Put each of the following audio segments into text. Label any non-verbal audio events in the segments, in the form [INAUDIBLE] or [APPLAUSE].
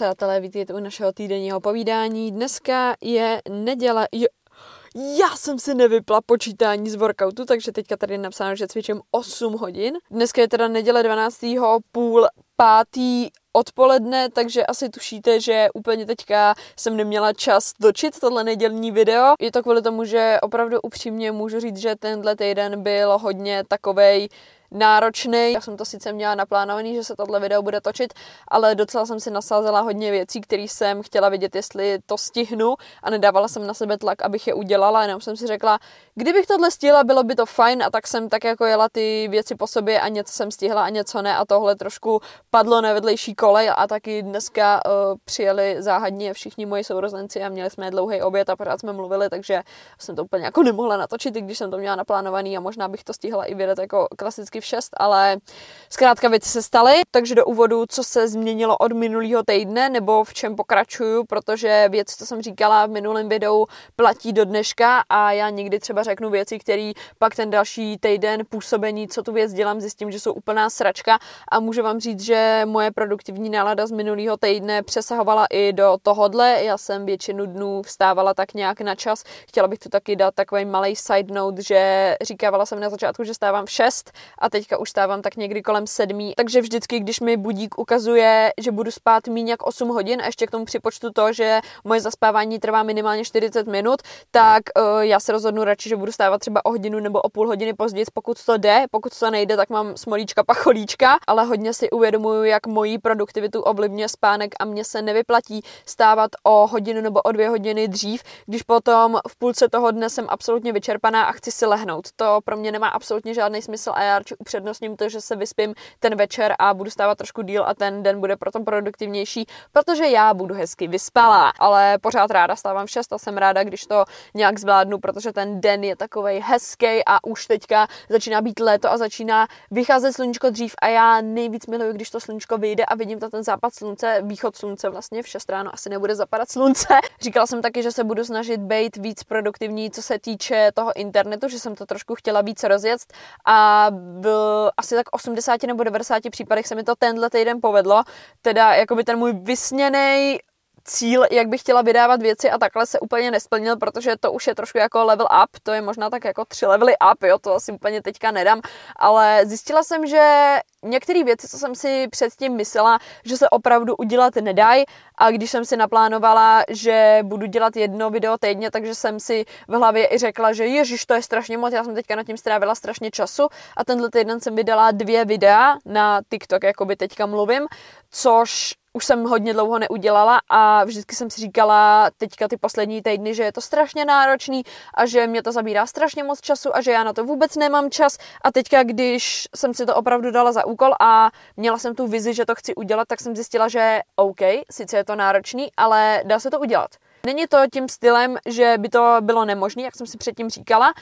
přátelé, vítejte u našeho týdenního povídání. Dneska je neděle, jo, já jsem si nevypla počítání z workoutu, takže teďka tady napsáno, že cvičím 8 hodin. Dneska je teda neděle 12. půl pátý odpoledne, takže asi tušíte, že úplně teďka jsem neměla čas dočit tohle nedělní video. Je to kvůli tomu, že opravdu upřímně můžu říct, že tenhle týden byl hodně takovej náročný. Já jsem to sice měla naplánovaný, že se tohle video bude točit, ale docela jsem si nasázela hodně věcí, které jsem chtěla vidět, jestli to stihnu. A nedávala jsem na sebe tlak, abych je udělala, jenom jsem si řekla, kdybych tohle stihla, bylo by to fajn. A tak jsem tak jako jela ty věci po sobě a něco jsem stihla a něco ne. A tohle trošku padlo na vedlejší kolej a taky dneska uh, přijeli záhadně všichni moji sourozenci a měli jsme dlouhý oběd a pořád jsme mluvili, takže jsem to úplně jako nemohla natočit, i když jsem to měla naplánovaný a možná bych to stihla i vydat jako klasicky v 6, ale zkrátka věci se staly, takže do úvodu, co se změnilo od minulého týdne, nebo v čem pokračuju, protože věc, co jsem říkala v minulém videu, platí do dneška a já někdy třeba řeknu věci, které pak ten další týden působení, co tu věc dělám, zjistím, že jsou úplná sračka a můžu vám říct, že moje produktivní nálada z minulého týdne přesahovala i do tohodle. Já jsem většinu dnů vstávala tak nějak na čas. Chtěla bych tu taky dát takový malý side note, že říkávala jsem na začátku, že stávám v 6 a teďka už stávám tak někdy kolem sedmí, takže vždycky, když mi budík ukazuje, že budu spát méně jak 8 hodin a ještě k tomu připočtu to, že moje zaspávání trvá minimálně 40 minut, tak uh, já se rozhodnu radši, že budu stávat třeba o hodinu nebo o půl hodiny později, pokud to jde, pokud to nejde, tak mám smolíčka pacholíčka, ale hodně si uvědomuju, jak moji produktivitu ovlivňuje spánek a mně se nevyplatí stávat o hodinu nebo o dvě hodiny dřív, když potom v půlce toho dne jsem absolutně vyčerpaná a chci si lehnout. To pro mě nemá absolutně žádný smysl a já radši upřednostním to, že se vyspím ten večer a budu stávat trošku díl a ten den bude proto produktivnější, protože já budu hezky vyspalá. Ale pořád ráda stávám v 6 a jsem ráda, když to nějak zvládnu, protože ten den je takový hezký a už teďka začíná být léto a začíná vycházet sluníčko dřív a já nejvíc miluji, když to sluníčko vyjde a vidím to ten západ slunce, východ slunce vlastně v 6 ráno asi nebude zapadat slunce. [LAUGHS] Říkala jsem taky, že se budu snažit být víc produktivní, co se týče toho internetu, že jsem to trošku chtěla víc rozjet a v asi tak 80 nebo 90 případech se mi to tenhle týden povedlo. Teda jakoby ten můj vysněný cíl, jak bych chtěla vydávat věci a takhle se úplně nesplnil, protože to už je trošku jako level up, to je možná tak jako tři levely up, jo, to asi úplně teďka nedám, ale zjistila jsem, že některé věci, co jsem si předtím myslela, že se opravdu udělat nedají a když jsem si naplánovala, že budu dělat jedno video týdně, takže jsem si v hlavě i řekla, že ježiš, to je strašně moc, já jsem teďka nad tím strávila strašně času a tenhle týden jsem vydala dvě videa na TikTok, jakoby teďka mluvím, což už jsem hodně dlouho neudělala a vždycky jsem si říkala teďka ty poslední týdny, že je to strašně náročný a že mě to zabírá strašně moc času a že já na to vůbec nemám čas a teďka, když jsem si to opravdu dala za úkol a měla jsem tu vizi, že to chci udělat, tak jsem zjistila, že OK, sice je to náročný, ale dá se to udělat. Není to tím stylem, že by to bylo nemožné, jak jsem si předtím říkala,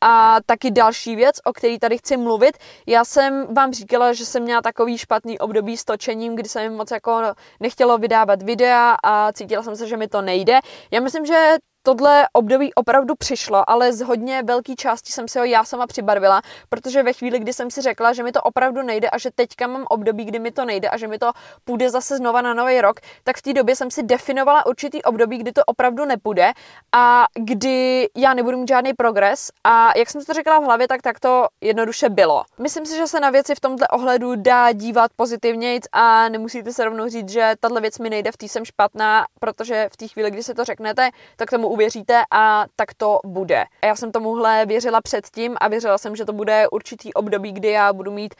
a taky další věc, o který tady chci mluvit. Já jsem vám říkala, že jsem měla takový špatný období s točením, kdy jsem moc jako nechtělo vydávat videa a cítila jsem se, že mi to nejde. Já myslím, že tohle období opravdu přišlo, ale z hodně velké části jsem si ho já sama přibarvila, protože ve chvíli, kdy jsem si řekla, že mi to opravdu nejde a že teďka mám období, kdy mi to nejde a že mi to půjde zase znova na nový rok, tak v té době jsem si definovala určitý období, kdy to opravdu nepůjde a kdy já nebudu mít žádný progres a jak jsem to řekla v hlavě, tak tak to jednoduše bylo. Myslím si, že se na věci v tomto ohledu dá dívat pozitivně a nemusíte se rovnou říct, že tahle věc mi nejde, v té jsem špatná, protože v té chvíli, kdy se to řeknete, tak tomu uvěříte a tak to bude. A já jsem tomuhle věřila předtím a věřila jsem, že to bude určitý období, kdy já budu mít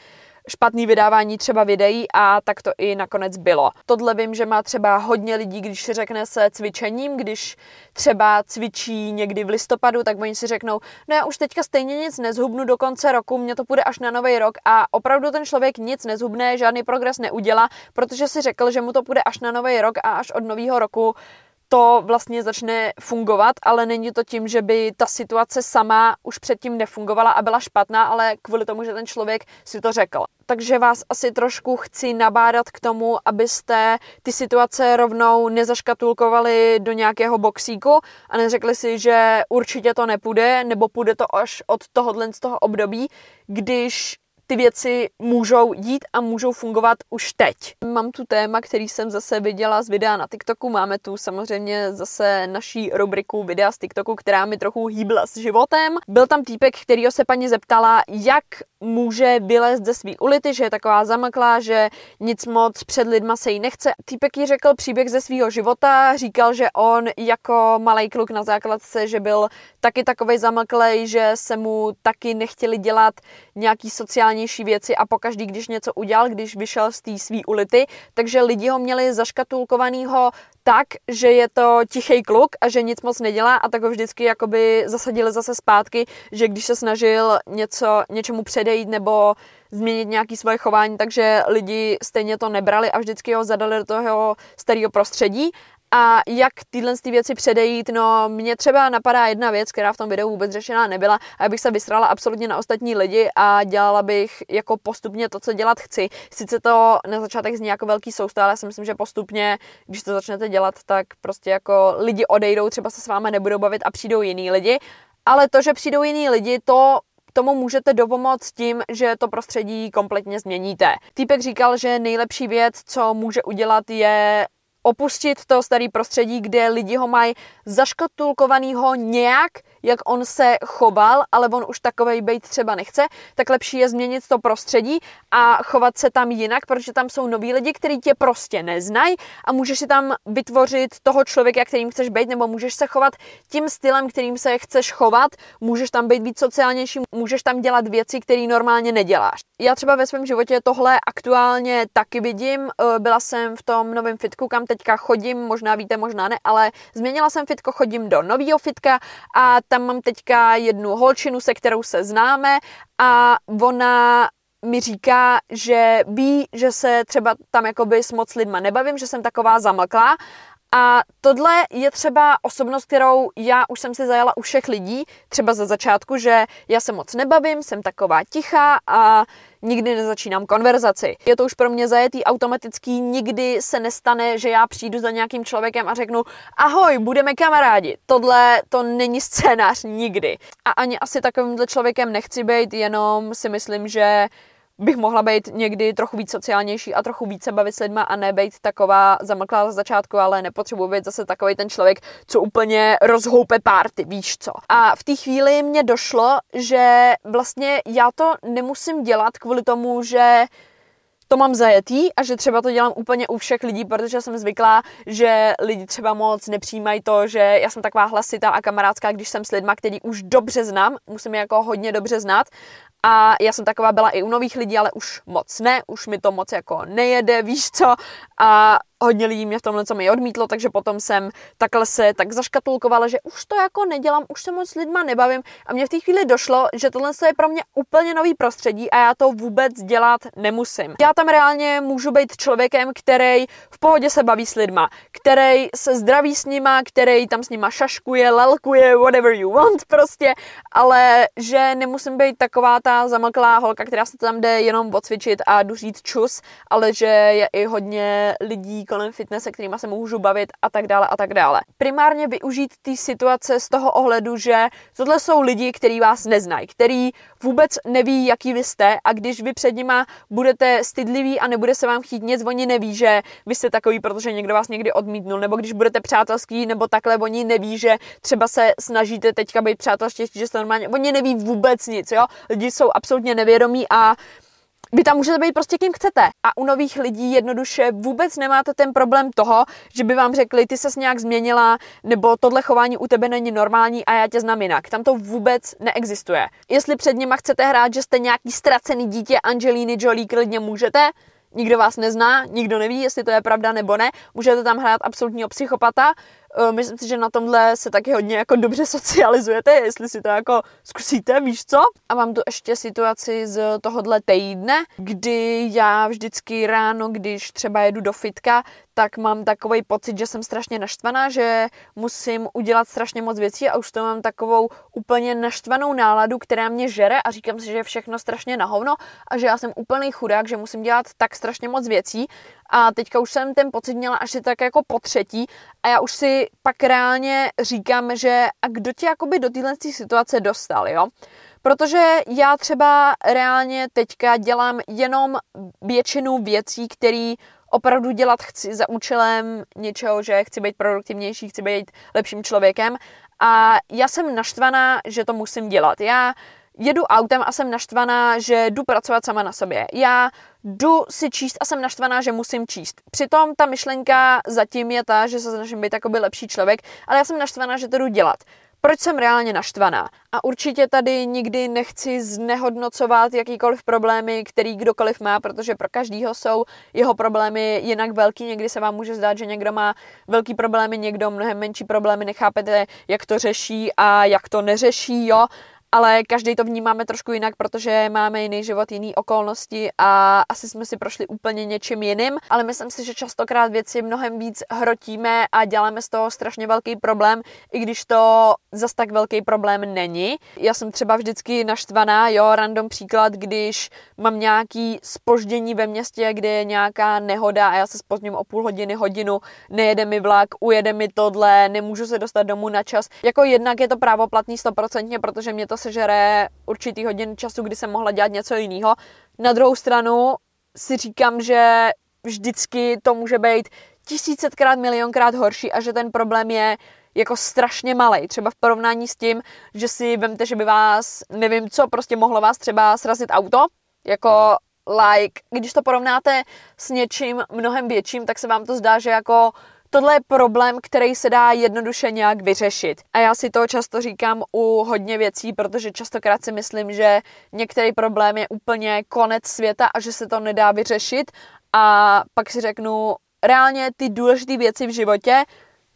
špatný vydávání třeba videí a tak to i nakonec bylo. Tohle vím, že má třeba hodně lidí, když si řekne se cvičením, když třeba cvičí někdy v listopadu, tak oni si řeknou, no já už teďka stejně nic nezhubnu do konce roku, mě to půjde až na nový rok a opravdu ten člověk nic nezhubne, žádný progres neudělá, protože si řekl, že mu to půjde až na nový rok a až od nového roku to vlastně začne fungovat, ale není to tím, že by ta situace sama už předtím nefungovala a byla špatná, ale kvůli tomu, že ten člověk si to řekl. Takže vás asi trošku chci nabádat k tomu, abyste ty situace rovnou nezaškatulkovali do nějakého boxíku a neřekli si, že určitě to nepůjde, nebo půjde to až od tohohle z toho období, když ty věci můžou dít a můžou fungovat už teď. Mám tu téma, který jsem zase viděla z videa na TikToku. Máme tu samozřejmě zase naší rubriku videa z TikToku, která mi trochu hýbla s životem. Byl tam týpek, který se paní zeptala, jak může vylézt ze svý ulity, že je taková zamklá, že nic moc před lidma se jí nechce. Týpek jí řekl příběh ze svého života, říkal, že on jako malý kluk na základce, že byl taky takový zamklej, že se mu taky nechtěli dělat nějaký sociálnější věci a pokaždý, když něco udělal, když vyšel z té svý ulity, takže lidi ho měli zaškatulkovanýho tak, že je to tichý kluk a že nic moc nedělá a tak ho vždycky jakoby zasadili zase zpátky, že když se snažil něco, něčemu předejít nebo změnit nějaký svoje chování, takže lidi stejně to nebrali a vždycky ho zadali do toho starého prostředí a jak tyhle ty věci předejít, no mě třeba napadá jedna věc, která v tom videu vůbec řešená nebyla, a bych se vysrala absolutně na ostatní lidi a dělala bych jako postupně to, co dělat chci. Sice to na začátek zní jako velký soustav, ale já si myslím, že postupně, když to začnete dělat, tak prostě jako lidi odejdou, třeba se s vámi nebudou bavit a přijdou jiní lidi. Ale to, že přijdou jiní lidi, to tomu můžete dopomoct tím, že to prostředí kompletně změníte. Týpek říkal, že nejlepší věc, co může udělat, je opustit to starý prostředí, kde lidi ho mají zaškatulkovanýho nějak, jak on se choval, ale on už takovej být třeba nechce, tak lepší je změnit to prostředí a chovat se tam jinak, protože tam jsou noví lidi, kteří tě prostě neznají a můžeš si tam vytvořit toho člověka, kterým chceš být, nebo můžeš se chovat tím stylem, kterým se chceš chovat, můžeš tam být víc sociálnější, můžeš tam dělat věci, které normálně neděláš. Já třeba ve svém životě tohle aktuálně taky vidím. Eh, byla jsem v tom novém fitku, kam teďka chodím, možná víte, možná ne, ale změnila jsem fitko, chodím do nového fitka a tam mám teďka jednu holčinu, se kterou se známe a ona mi říká, že ví, že se třeba tam jakoby s moc lidma nebavím, že jsem taková zamlklá a tohle je třeba osobnost, kterou já už jsem si zajala u všech lidí, třeba za začátku, že já se moc nebavím, jsem taková tichá a nikdy nezačínám konverzaci. Je to už pro mě zajetý automatický, nikdy se nestane, že já přijdu za nějakým člověkem a řeknu ahoj, budeme kamarádi. Tohle to není scénář nikdy. A ani asi takovýmhle člověkem nechci být, jenom si myslím, že bych mohla být někdy trochu víc sociálnější a trochu více bavit s lidma a nebejt taková zamlklá za začátku, ale nepotřebuji být zase takový ten člověk, co úplně rozhoupe párty, víš co. A v té chvíli mě došlo, že vlastně já to nemusím dělat kvůli tomu, že to mám zajetý a že třeba to dělám úplně u všech lidí, protože jsem zvyklá, že lidi třeba moc nepřijímají to, že já jsem taková hlasitá a kamarádská, když jsem s lidma, který už dobře znám, musím je jako hodně dobře znát a já jsem taková byla i u nových lidí, ale už moc ne, už mi to moc jako nejede, víš co. A hodně lidí mě v tomhle co mi odmítlo, takže potom jsem takhle se tak zaškatulkovala, že už to jako nedělám, už se moc s lidma nebavím a mě v té chvíli došlo, že tohle je pro mě úplně nový prostředí a já to vůbec dělat nemusím. Já tam reálně můžu být člověkem, který v pohodě se baví s lidma, který se zdraví s nima, který tam s nima šaškuje, lelkuje, whatever you want prostě, ale že nemusím být taková ta zamlklá holka, která se tam jde jenom odcvičit a duřít čus, ale že je i hodně lidí, kolem fitnesse, kterými se můžu bavit a tak dále a tak dále. Primárně využít ty situace z toho ohledu, že tohle jsou lidi, kteří vás neznají, který vůbec neví, jaký vy jste a když vy před nima budete stydliví a nebude se vám chtít nic, oni neví, že vy jste takový, protože někdo vás někdy odmítnul, nebo když budete přátelský, nebo takhle, oni neví, že třeba se snažíte teďka být přátelštější, že jste normálně, oni neví vůbec nic, jo. Lidi jsou absolutně nevědomí a vy tam můžete být prostě kým chcete. A u nových lidí jednoduše vůbec nemáte ten problém toho, že by vám řekli, ty ses nějak změnila, nebo tohle chování u tebe není normální a já tě znám jinak. Tam to vůbec neexistuje. Jestli před nima chcete hrát, že jste nějaký ztracený dítě Angeliny Jolie, klidně můžete, nikdo vás nezná, nikdo neví, jestli to je pravda nebo ne. Můžete tam hrát absolutního psychopata, myslím si, že na tomhle se taky hodně jako dobře [LAUGHS] socializujete, jestli si to jako zkusíte, víš co? A mám tu ještě situaci z tohohle týdne, kdy já vždycky ráno, když třeba jedu do fitka, tak mám takový pocit, že jsem strašně naštvaná, že musím udělat strašně moc věcí a už to mám takovou úplně naštvanou náladu, která mě žere a říkám si, že je všechno strašně na hovno a že já jsem úplný chudák, že musím dělat tak strašně moc věcí a teďka už jsem ten pocit měla až tak jako po třetí a já už si pak reálně říkám, že a kdo tě jakoby do téhle situace dostal, jo? Protože já třeba reálně teďka dělám jenom většinu věcí, které opravdu dělat chci za účelem něčeho, že chci být produktivnější, chci být lepším člověkem a já jsem naštvaná, že to musím dělat. Já jedu autem a jsem naštvaná, že jdu pracovat sama na sobě. Já jdu si číst a jsem naštvaná, že musím číst. Přitom ta myšlenka zatím je ta, že se snažím být jakoby lepší člověk, ale já jsem naštvaná, že to jdu dělat proč jsem reálně naštvaná. A určitě tady nikdy nechci znehodnocovat jakýkoliv problémy, který kdokoliv má, protože pro každýho jsou jeho problémy jinak velký. Někdy se vám může zdát, že někdo má velký problémy, někdo mnohem menší problémy, nechápete, jak to řeší a jak to neřeší, jo ale každý to vnímáme trošku jinak, protože máme jiný život, jiný okolnosti a asi jsme si prošli úplně něčím jiným, ale myslím si, že častokrát věci mnohem víc hrotíme a děláme z toho strašně velký problém, i když to zas tak velký problém není. Já jsem třeba vždycky naštvaná, jo, random příklad, když mám nějaký spoždění ve městě, kde je nějaká nehoda a já se spozdním o půl hodiny, hodinu, nejede mi vlak, ujede mi tohle, nemůžu se dostat domů na čas. Jako jednak je to právoplatný stoprocentně, protože mě to sežere určitý hodin času, kdy jsem mohla dělat něco jiného. Na druhou stranu si říkám, že vždycky to může být tisícetkrát, milionkrát horší a že ten problém je jako strašně malý. Třeba v porovnání s tím, že si vemte, že by vás, nevím co, prostě mohlo vás třeba srazit auto, jako like, když to porovnáte s něčím mnohem větším, tak se vám to zdá, že jako Tohle je problém, který se dá jednoduše nějak vyřešit. A já si to často říkám u hodně věcí, protože častokrát si myslím, že některý problém je úplně konec světa a že se to nedá vyřešit. A pak si řeknu, reálně ty důležité věci v životě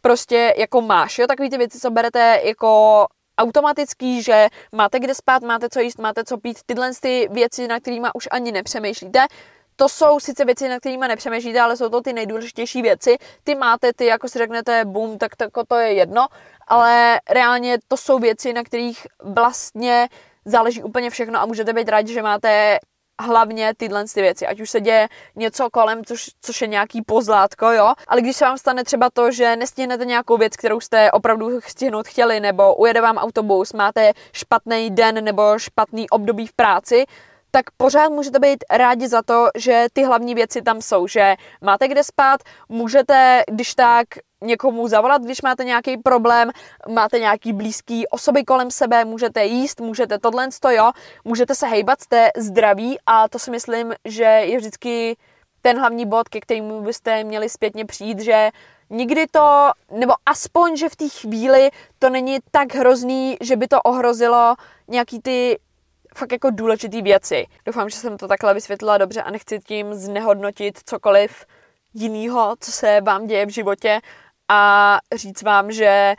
prostě jako máš, jo, takový ty věci, co berete jako automatický, že máte kde spát, máte co jíst, máte co pít, tyhle ty věci, na kterými už ani nepřemýšlíte, to jsou sice věci, na kterými nepřemýšlíte, ale jsou to ty nejdůležitější věci. Ty máte, ty jako si řeknete bum, tak to, to je jedno, ale reálně to jsou věci, na kterých vlastně záleží úplně všechno a můžete být rádi, že máte hlavně tyhle ty věci, ať už se děje něco kolem, což, což je nějaký pozlátko, jo, ale když se vám stane třeba to, že nestihnete nějakou věc, kterou jste opravdu stihnout chtěli, nebo ujede vám autobus, máte špatný den nebo špatný období v práci, tak pořád můžete být rádi za to, že ty hlavní věci tam jsou, že máte kde spát, můžete, když tak, někomu zavolat, když máte nějaký problém, máte nějaký blízký osoby kolem sebe, můžete jíst, můžete tohle, jo, můžete se hejbat, jste zdraví a to si myslím, že je vždycky ten hlavní bod, ke kterému byste měli zpětně přijít, že nikdy to, nebo aspoň, že v té chvíli to není tak hrozný, že by to ohrozilo nějaký ty fakt jako důležité věci. Doufám, že jsem to takhle vysvětlila dobře a nechci tím znehodnotit cokoliv jiného, co se vám děje v životě a říct vám, že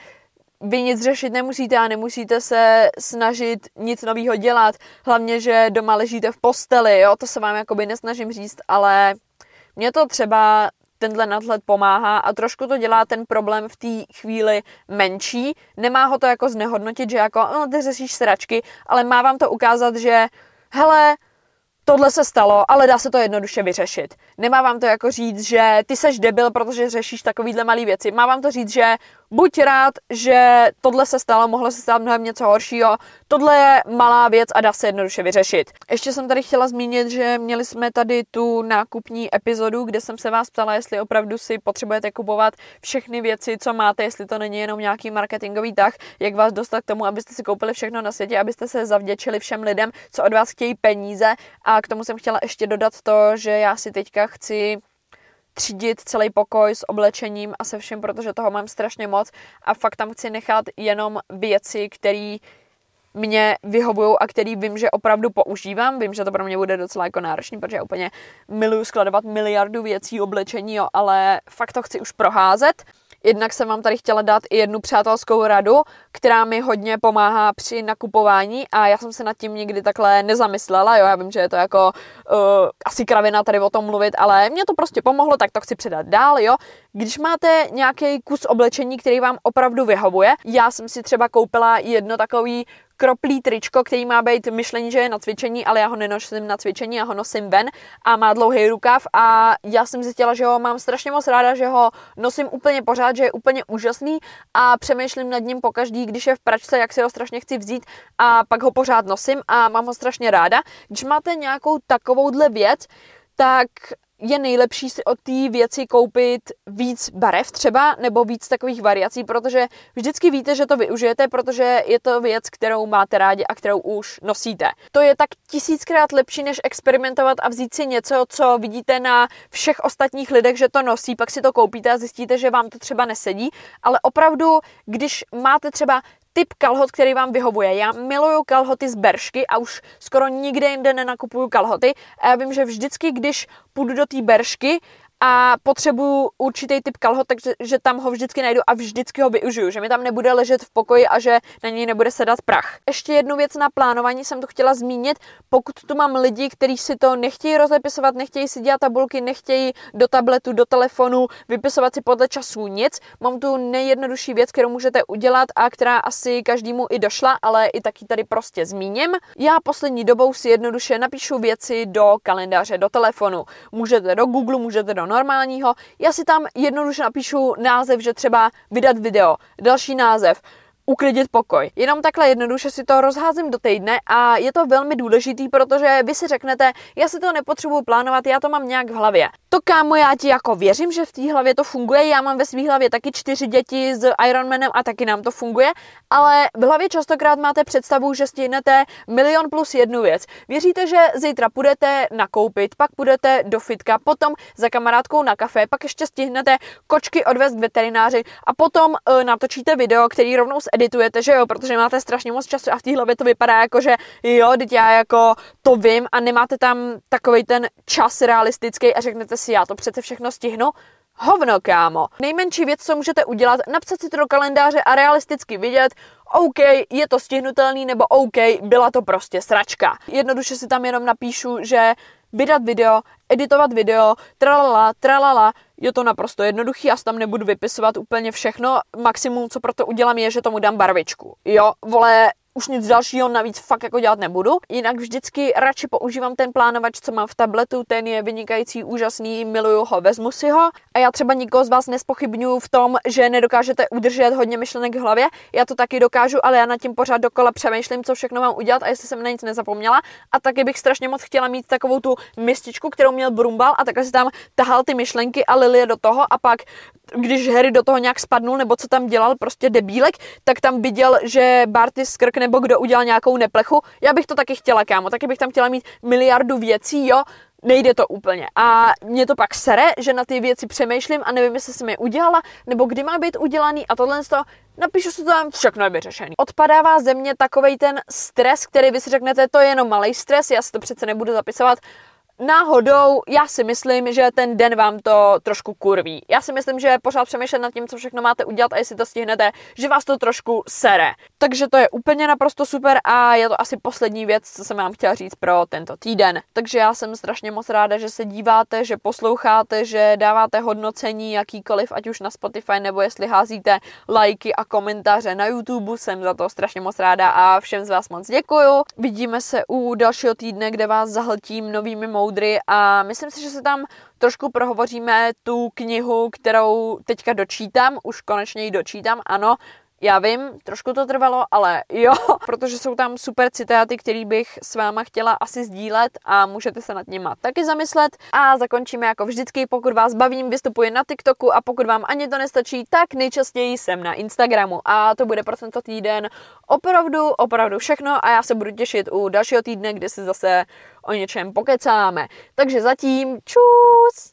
vy nic řešit nemusíte a nemusíte se snažit nic nového dělat. Hlavně, že doma ležíte v posteli, jo, to se vám jakoby nesnažím říct, ale mě to třeba tenhle nadhled pomáhá a trošku to dělá ten problém v té chvíli menší. Nemá ho to jako znehodnotit, že jako, no, ty řešíš sračky, ale má vám to ukázat, že hele, tohle se stalo, ale dá se to jednoduše vyřešit. Nemá vám to jako říct, že ty seš debil, protože řešíš takovýhle malé věci. Má vám to říct, že buď rád, že tohle se stalo, mohlo se stát mnohem něco horšího, tohle je malá věc a dá se jednoduše vyřešit. Ještě jsem tady chtěla zmínit, že měli jsme tady tu nákupní epizodu, kde jsem se vás ptala, jestli opravdu si potřebujete kupovat všechny věci, co máte, jestli to není jenom nějaký marketingový tah, jak vás dostat k tomu, abyste si koupili všechno na světě, abyste se zavděčili všem lidem, co od vás chtějí peníze. A k tomu jsem chtěla ještě dodat to, že já si teďka chci třídit celý pokoj s oblečením a se vším, protože toho mám strašně moc a fakt tam chci nechat jenom věci, které mě vyhovují a který vím, že opravdu používám. Vím, že to pro mě bude docela jako náročný, protože já úplně miluju skladovat miliardu věcí, oblečení, jo, ale fakt to chci už proházet. Jednak jsem vám tady chtěla dát i jednu přátelskou radu, která mi hodně pomáhá při nakupování a já jsem se nad tím nikdy takhle nezamyslela, jo, já vím, že je to jako uh, asi kravina tady o tom mluvit, ale mě to prostě pomohlo, tak to chci předat dál, jo. Když máte nějaký kus oblečení, který vám opravdu vyhovuje, já jsem si třeba koupila jedno takový kroplý tričko, který má být myšlení, že je na cvičení, ale já ho nenosím na cvičení, já ho nosím ven a má dlouhý rukav a já jsem zjistila, že ho mám strašně moc ráda, že ho nosím úplně pořád, že je úplně úžasný a přemýšlím nad ním pokaždý, když je v pračce, jak si ho strašně chci vzít a pak ho pořád nosím a mám ho strašně ráda. Když máte nějakou takovouhle věc, tak je nejlepší si od té věci koupit víc barev třeba, nebo víc takových variací, protože vždycky víte, že to využijete, protože je to věc, kterou máte rádi a kterou už nosíte. To je tak tisíckrát lepší, než experimentovat a vzít si něco, co vidíte na všech ostatních lidech, že to nosí, pak si to koupíte a zjistíte, že vám to třeba nesedí, ale opravdu, když máte třeba typ kalhot, který vám vyhovuje. Já miluju kalhoty z Beršky a už skoro nikde jinde nenakupuju kalhoty. A já vím, že vždycky, když půjdu do té Beršky a potřebuju určitý typ kalhot, takže že tam ho vždycky najdu a vždycky ho využiju, že mi tam nebude ležet v pokoji a že na něj nebude sedat prach. Ještě jednu věc na plánování jsem tu chtěla zmínit. Pokud tu mám lidi, kteří si to nechtějí rozepisovat, nechtějí si dělat tabulky, nechtějí do tabletu, do telefonu vypisovat si podle času nic, mám tu nejjednodušší věc, kterou můžete udělat a která asi každému i došla, ale i taky tady prostě zmíním. Já poslední dobou si jednoduše napíšu věci do kalendáře, do telefonu. Můžete do Google, můžete do normálního. Já si tam jednoduše napíšu název, že třeba vydat video, další název, uklidit pokoj. Jenom takhle jednoduše si to rozházím do týdne a je to velmi důležitý, protože vy si řeknete, já si to nepotřebuju plánovat, já to mám nějak v hlavě. To kámo, já ti jako věřím, že v té hlavě to funguje, já mám ve své hlavě taky čtyři děti s Ironmanem a taky nám to funguje, ale v hlavě častokrát máte představu, že stihnete milion plus jednu věc. Věříte, že zítra půjdete nakoupit, pak půjdete do fitka, potom za kamarádkou na kafe, pak ještě stihnete kočky odvést veterináři a potom uh, natočíte video, který rovnou editujete, že jo, protože máte strašně moc času a v té hlavě to vypadá jako, že jo, teď já jako to vím a nemáte tam takový ten čas realistický a řeknete si, já to přece všechno stihnu. Hovno, kámo. Nejmenší věc, co můžete udělat, napsat si to do kalendáře a realisticky vidět, OK, je to stihnutelný, nebo OK, byla to prostě sračka. Jednoduše si tam jenom napíšu, že vydat video, editovat video, tralala, tralala, je to naprosto jednoduchý, já tam nebudu vypisovat úplně všechno, maximum, co proto udělám, je, že tomu dám barvičku. Jo, vole, už nic dalšího navíc fakt jako dělat nebudu. Jinak vždycky radši používám ten plánovač, co mám v tabletu, ten je vynikající, úžasný, miluju ho, vezmu si ho. A já třeba nikoho z vás nespochybnuju v tom, že nedokážete udržet hodně myšlenek v hlavě. Já to taky dokážu, ale já nad tím pořád dokola přemýšlím, co všechno mám udělat a jestli jsem na nic nezapomněla. A taky bych strašně moc chtěla mít takovou tu mističku, kterou měl Brumbal a takhle si tam tahal ty myšlenky a Lilie do toho a pak když Harry do toho nějak spadnul, nebo co tam dělal, prostě debílek, tak tam viděl, že Barty skrk nebo kdo udělal nějakou neplechu. Já bych to taky chtěla, kámo, taky bych tam chtěla mít miliardu věcí, jo, nejde to úplně. A mě to pak sere, že na ty věci přemýšlím a nevím, jestli jsem je udělala, nebo kdy má být udělaný a tohle to napíšu si to tam, všechno je vyřešený. Odpadává ze mě takovej ten stres, který vy si řeknete, to je jenom malý stres, já si to přece nebudu zapisovat, náhodou, já si myslím, že ten den vám to trošku kurví. Já si myslím, že pořád přemýšlet nad tím, co všechno máte udělat a jestli to stihnete, že vás to trošku sere. Takže to je úplně naprosto super a je to asi poslední věc, co jsem vám chtěla říct pro tento týden. Takže já jsem strašně moc ráda, že se díváte, že posloucháte, že dáváte hodnocení jakýkoliv, ať už na Spotify nebo jestli házíte lajky a komentáře na YouTube, jsem za to strašně moc ráda a všem z vás moc děkuju. Vidíme se u dalšího týdne, kde vás zahltím novými mou moudry a myslím si, že se tam trošku prohovoříme tu knihu, kterou teďka dočítám, už konečně ji dočítám, ano, já vím, trošku to trvalo, ale jo, [LAUGHS] protože jsou tam super citáty, který bych s váma chtěla asi sdílet a můžete se nad nima taky zamyslet. A zakončíme jako vždycky, pokud vás bavím, vystupuji na TikToku a pokud vám ani to nestačí, tak nejčastěji jsem na Instagramu. A to bude pro tento týden opravdu, opravdu všechno a já se budu těšit u dalšího týdne, kde se zase o něčem pokecáme. Takže zatím čus!